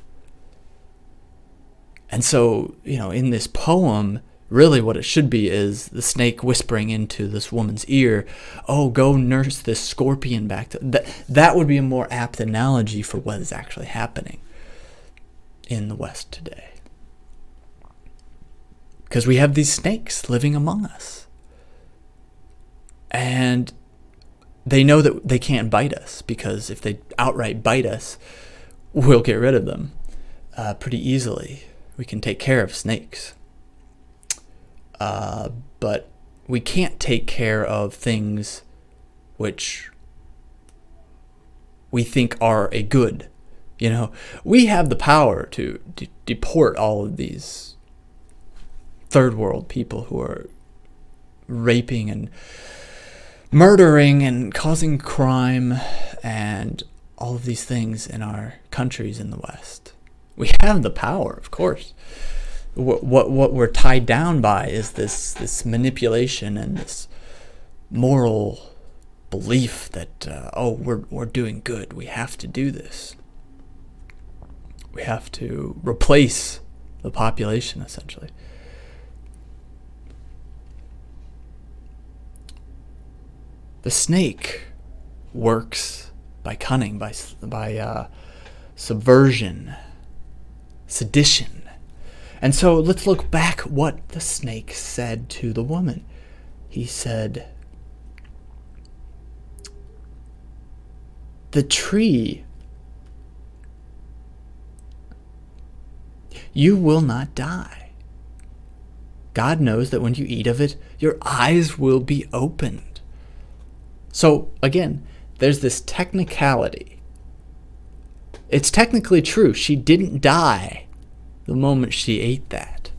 And so, you know, in this poem, really what it should be is the snake whispering into this woman's ear, "Oh, go nurse this scorpion back to that." That would be a more apt analogy for what is actually happening in the West today. Because we have these snakes living among us. And they know that they can't bite us because if they outright bite us, we'll get rid of them uh, pretty easily. We can take care of snakes. Uh, but we can't take care of things which we think are a good. You know, we have the power to de- deport all of these third world people who are raping and murdering and causing crime and all of these things in our countries in the West. We have the power, of course. What what, what we're tied down by is this this manipulation and this moral belief that uh, oh we're we're doing good. We have to do this. We have to replace the population essentially. The snake works by cunning, by by uh, subversion, sedition. And so let's look back what the snake said to the woman. He said, The tree, you will not die. God knows that when you eat of it, your eyes will be opened so again, there's this technicality. It's technically true. She didn't die the moment she ate that.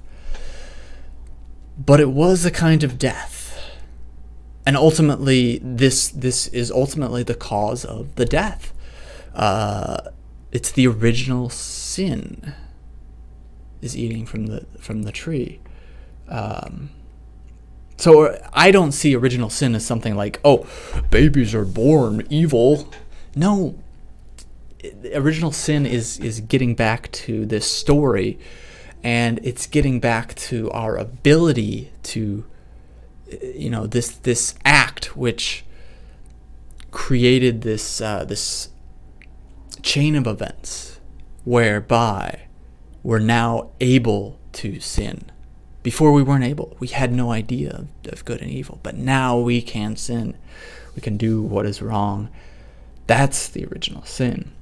But it was a kind of death. And ultimately, this this is ultimately the cause of the death. Uh, it's the original sin. Is eating from the from the tree. Um, so I don't see original sin as something like, oh, babies are born evil. No, original sin is is getting back to this story, and it's getting back to our ability to, you know, this this act which created this uh, this chain of events whereby we're now able to sin. Before we weren't able. We had no idea of, good and evil. But now we can sin. We can do what is wrong. That's the original sin.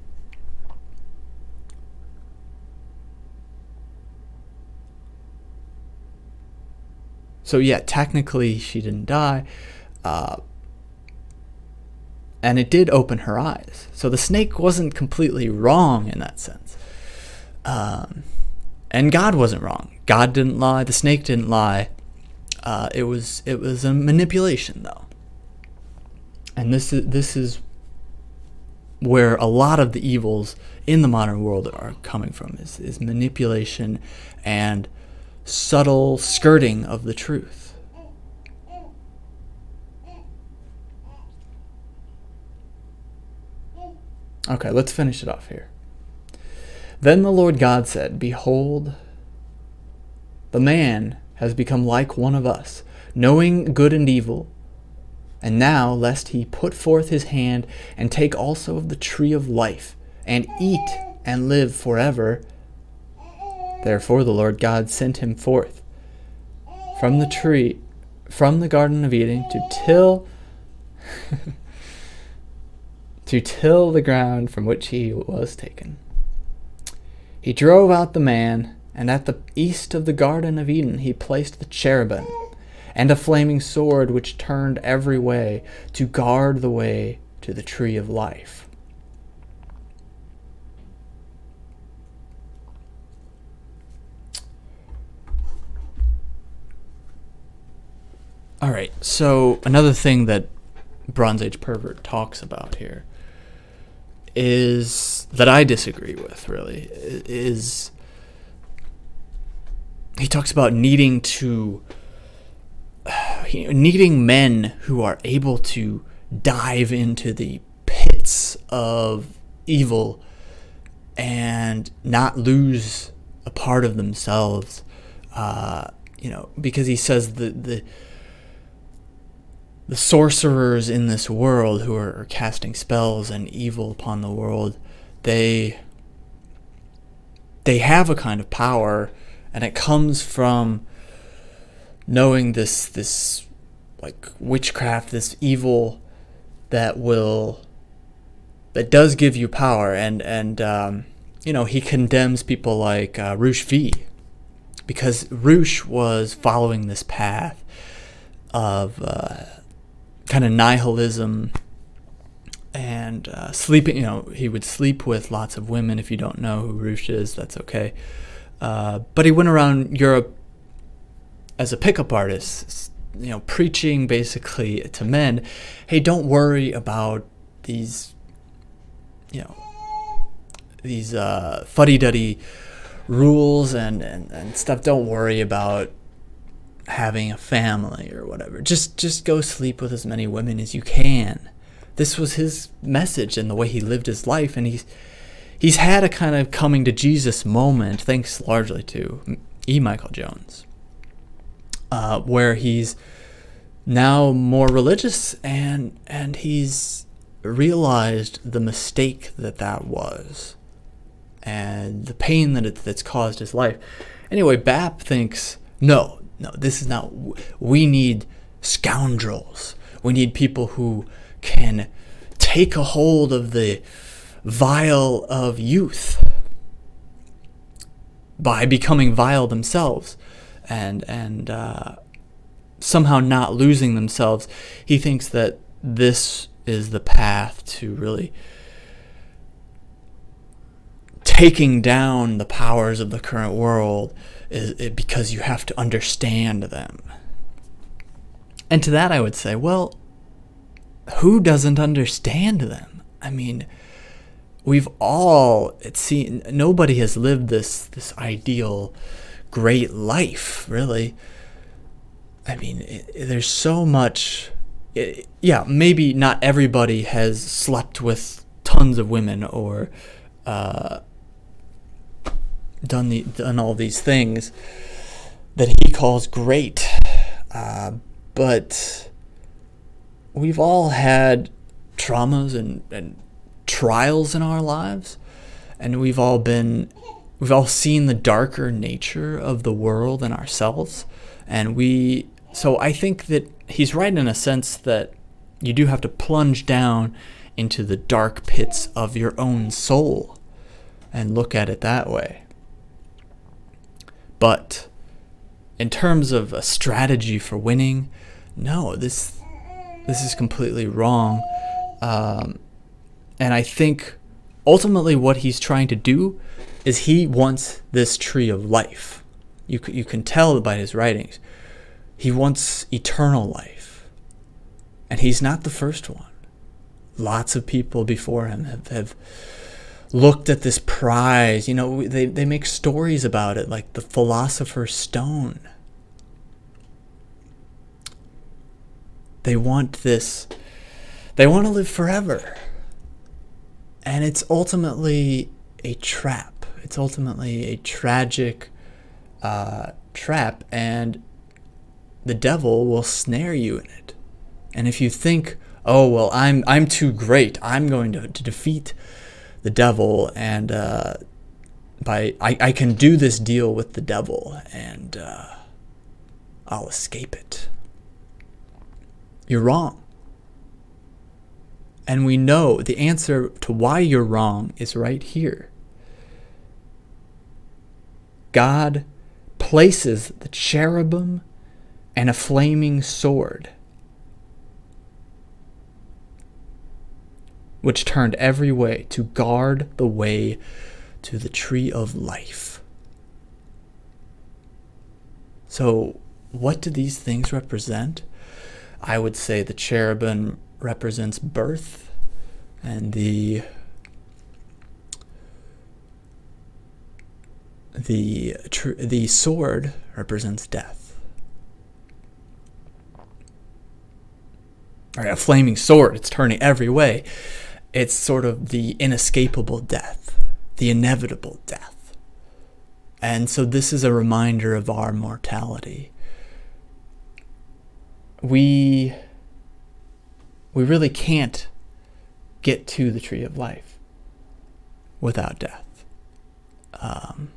So yeah, technically she didn't die, uh, and it did open her eyes. So the snake wasn't completely wrong in that sense. Um, and God wasn't wrong. God didn't lie. The snake didn't lie. Uh, it was it was a manipulation though, and this is this is where a lot of the evils in the modern world are coming from is, is manipulation and subtle skirting of the truth. Okay, let's finish it off here. Then the Lord God said, Behold, the man has become like one of us, knowing good and evil. And now, lest he put forth his hand and take also of the tree of life, and eat and live forever. Therefore the Lord God sent him forth from the tree, from the Garden of Eden, to till. to till the ground from which he was taken. He drove out the man, and at the east of the Garden of Eden he placed the cherubim and a flaming sword which turned every way to guard the way to the tree of life. All right, so another thing that Bronze Age pervert talks about here is that I disagree with really is he talks about needing to needing men who are able to dive into the pits of evil and not lose a part of themselves uh, you know because he says the the the sorcerers in this world who are, casting spells and evil upon the world, they they have a kind of power and it comes from knowing this this like witchcraft, this evil that will that does give you power. And and um, you know he condemns people like uh, Roosh V because Roosh was following this path of uh, kind of nihilism and uh, sleeping. You know, he would sleep with lots of women. If you don't know who Roosh is, that's okay. Uh, but he went around Europe as a pickup artist, you know, preaching basically to men, hey, don't worry about these, you know, these uh, fuddy-duddy rules and, and, and stuff. Don't worry about having a family or whatever. Just just go sleep with as many women as you can. This was his message and the way he lived his life and he's he's had a kind of coming to Jesus moment thanks largely to E. Michael Jones. Uh, where he's now more religious and and he's realized the mistake that that was and the pain that it, that's caused his life. Anyway, Bap thinks no, no, this is not. We need scoundrels. We need people who can take a hold of the vial of youth by becoming vile themselves and and uh, somehow not losing themselves. He thinks that this is the path to really taking down the powers of the current world because you have to understand them. And to that, I would say, well, who doesn't understand them? I mean, we've all seen nobody has lived this this ideal great life really i mean it, there's so much it, yeah maybe not everybody has slept with tons of women or uh, done the done all these things that he calls great, uh, but we've all had traumas and, and trials in our lives, and we've all been we've all seen the darker nature of the world and ourselves, and we so I think that he's right in a sense that you do have to plunge down into the dark pits of your own soul and look at it that way. But in terms of a strategy for winning, no, this this is completely wrong. Um, and I think ultimately what he's trying to do is he wants this tree of life. You you can tell by his writings. He wants eternal life. And he's not the first one. Lots of people before him have, have looked at this prize. You know, they, they make stories about it, like the Philosopher's Stone. They want this, they want to live forever. And it's ultimately a trap. It's ultimately a tragic uh, trap, and the devil will snare you in it. And if you think, oh well, I'm I'm too great, I'm going to, to defeat the devil and uh, by I, I can do this deal with the devil and uh, I'll escape it. You're wrong. And we know the answer to why you're wrong is right here. God places the cherubim and a flaming sword, which turned every way to guard the way to the tree of life. So, what do these things represent? I would say the cherubim represents birth, and the the tr- the sword represents death. All right, a flaming sword. It's turning every way. It's sort of the inescapable death, the inevitable death. And so this is a reminder of our mortality. We we really can't get to the tree of life without death. Um,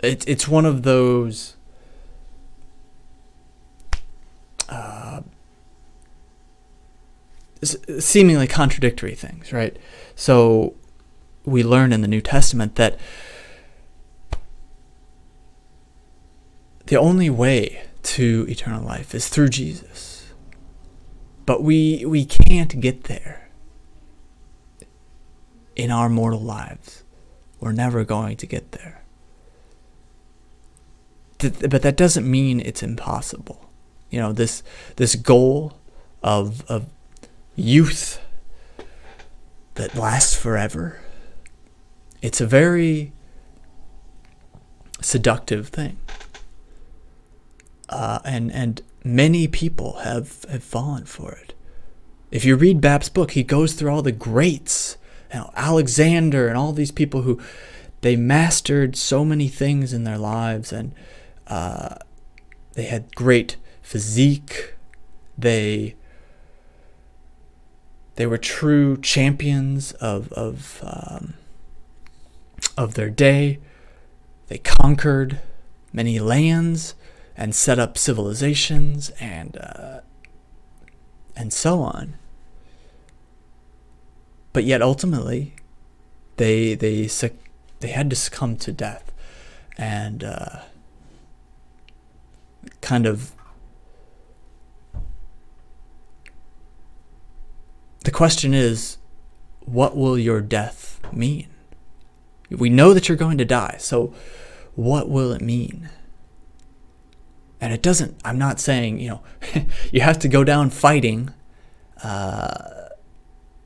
it's it's one of those uh, seemingly contradictory things, right? So we learn in the New Testament that the only way to eternal life is through Jesus. But we we can't get there in our mortal lives. We're never going to get there but that doesn't mean it's impossible. You know, this this goal of of youth that lasts forever. It's a very seductive thing. Uh, and and many people have, have fallen for it. If you read Bap's book, he goes through all the greats, you know, Alexander and all these people who they mastered so many things in their lives and uh, they had great physique. They they were true champions of of um, of their day. They conquered many lands and set up civilizations and uh, and so on. But yet ultimately, they they they had to succumb to death, and uh, kind of the question is what will your death mean? We know that you're going to die, so what will it mean? And it doesn't, I'm not saying, you know, you have to go down fighting. Uh,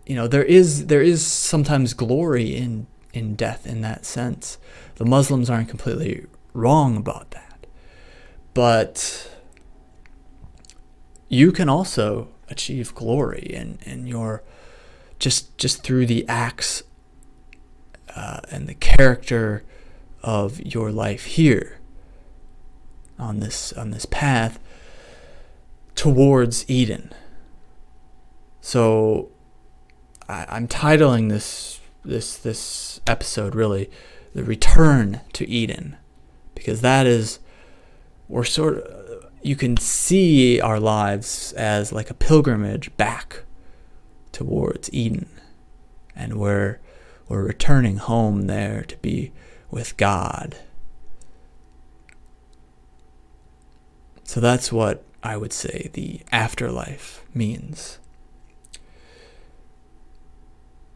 you know, there is there is sometimes glory in in death in that sense. The Muslims aren't completely wrong about that. But you can also achieve glory and in your just just through the acts uh, and the character of your life here on this on this path towards Eden. So I, I, am titling this this this episode really the return to Eden because that is we're sort of you can see our lives as like a pilgrimage back towards Eden and we're we're returning home there to be with God. So that's what I would say the afterlife means.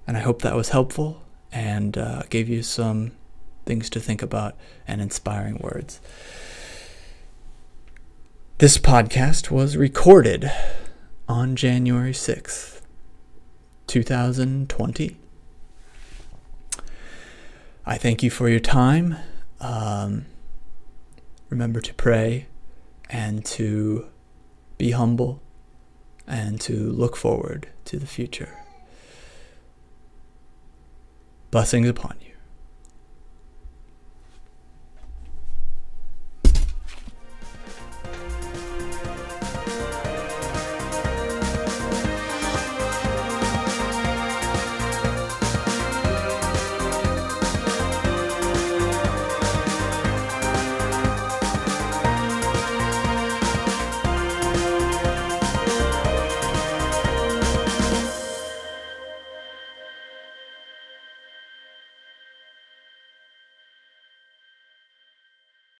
And I hope that was helpful and uh, gave you some things to think about and inspiring words. This podcast was recorded on January 6th, 2020. I thank you for your time. Um, remember to pray and to be humble and to look forward to the future. Blessings upon you.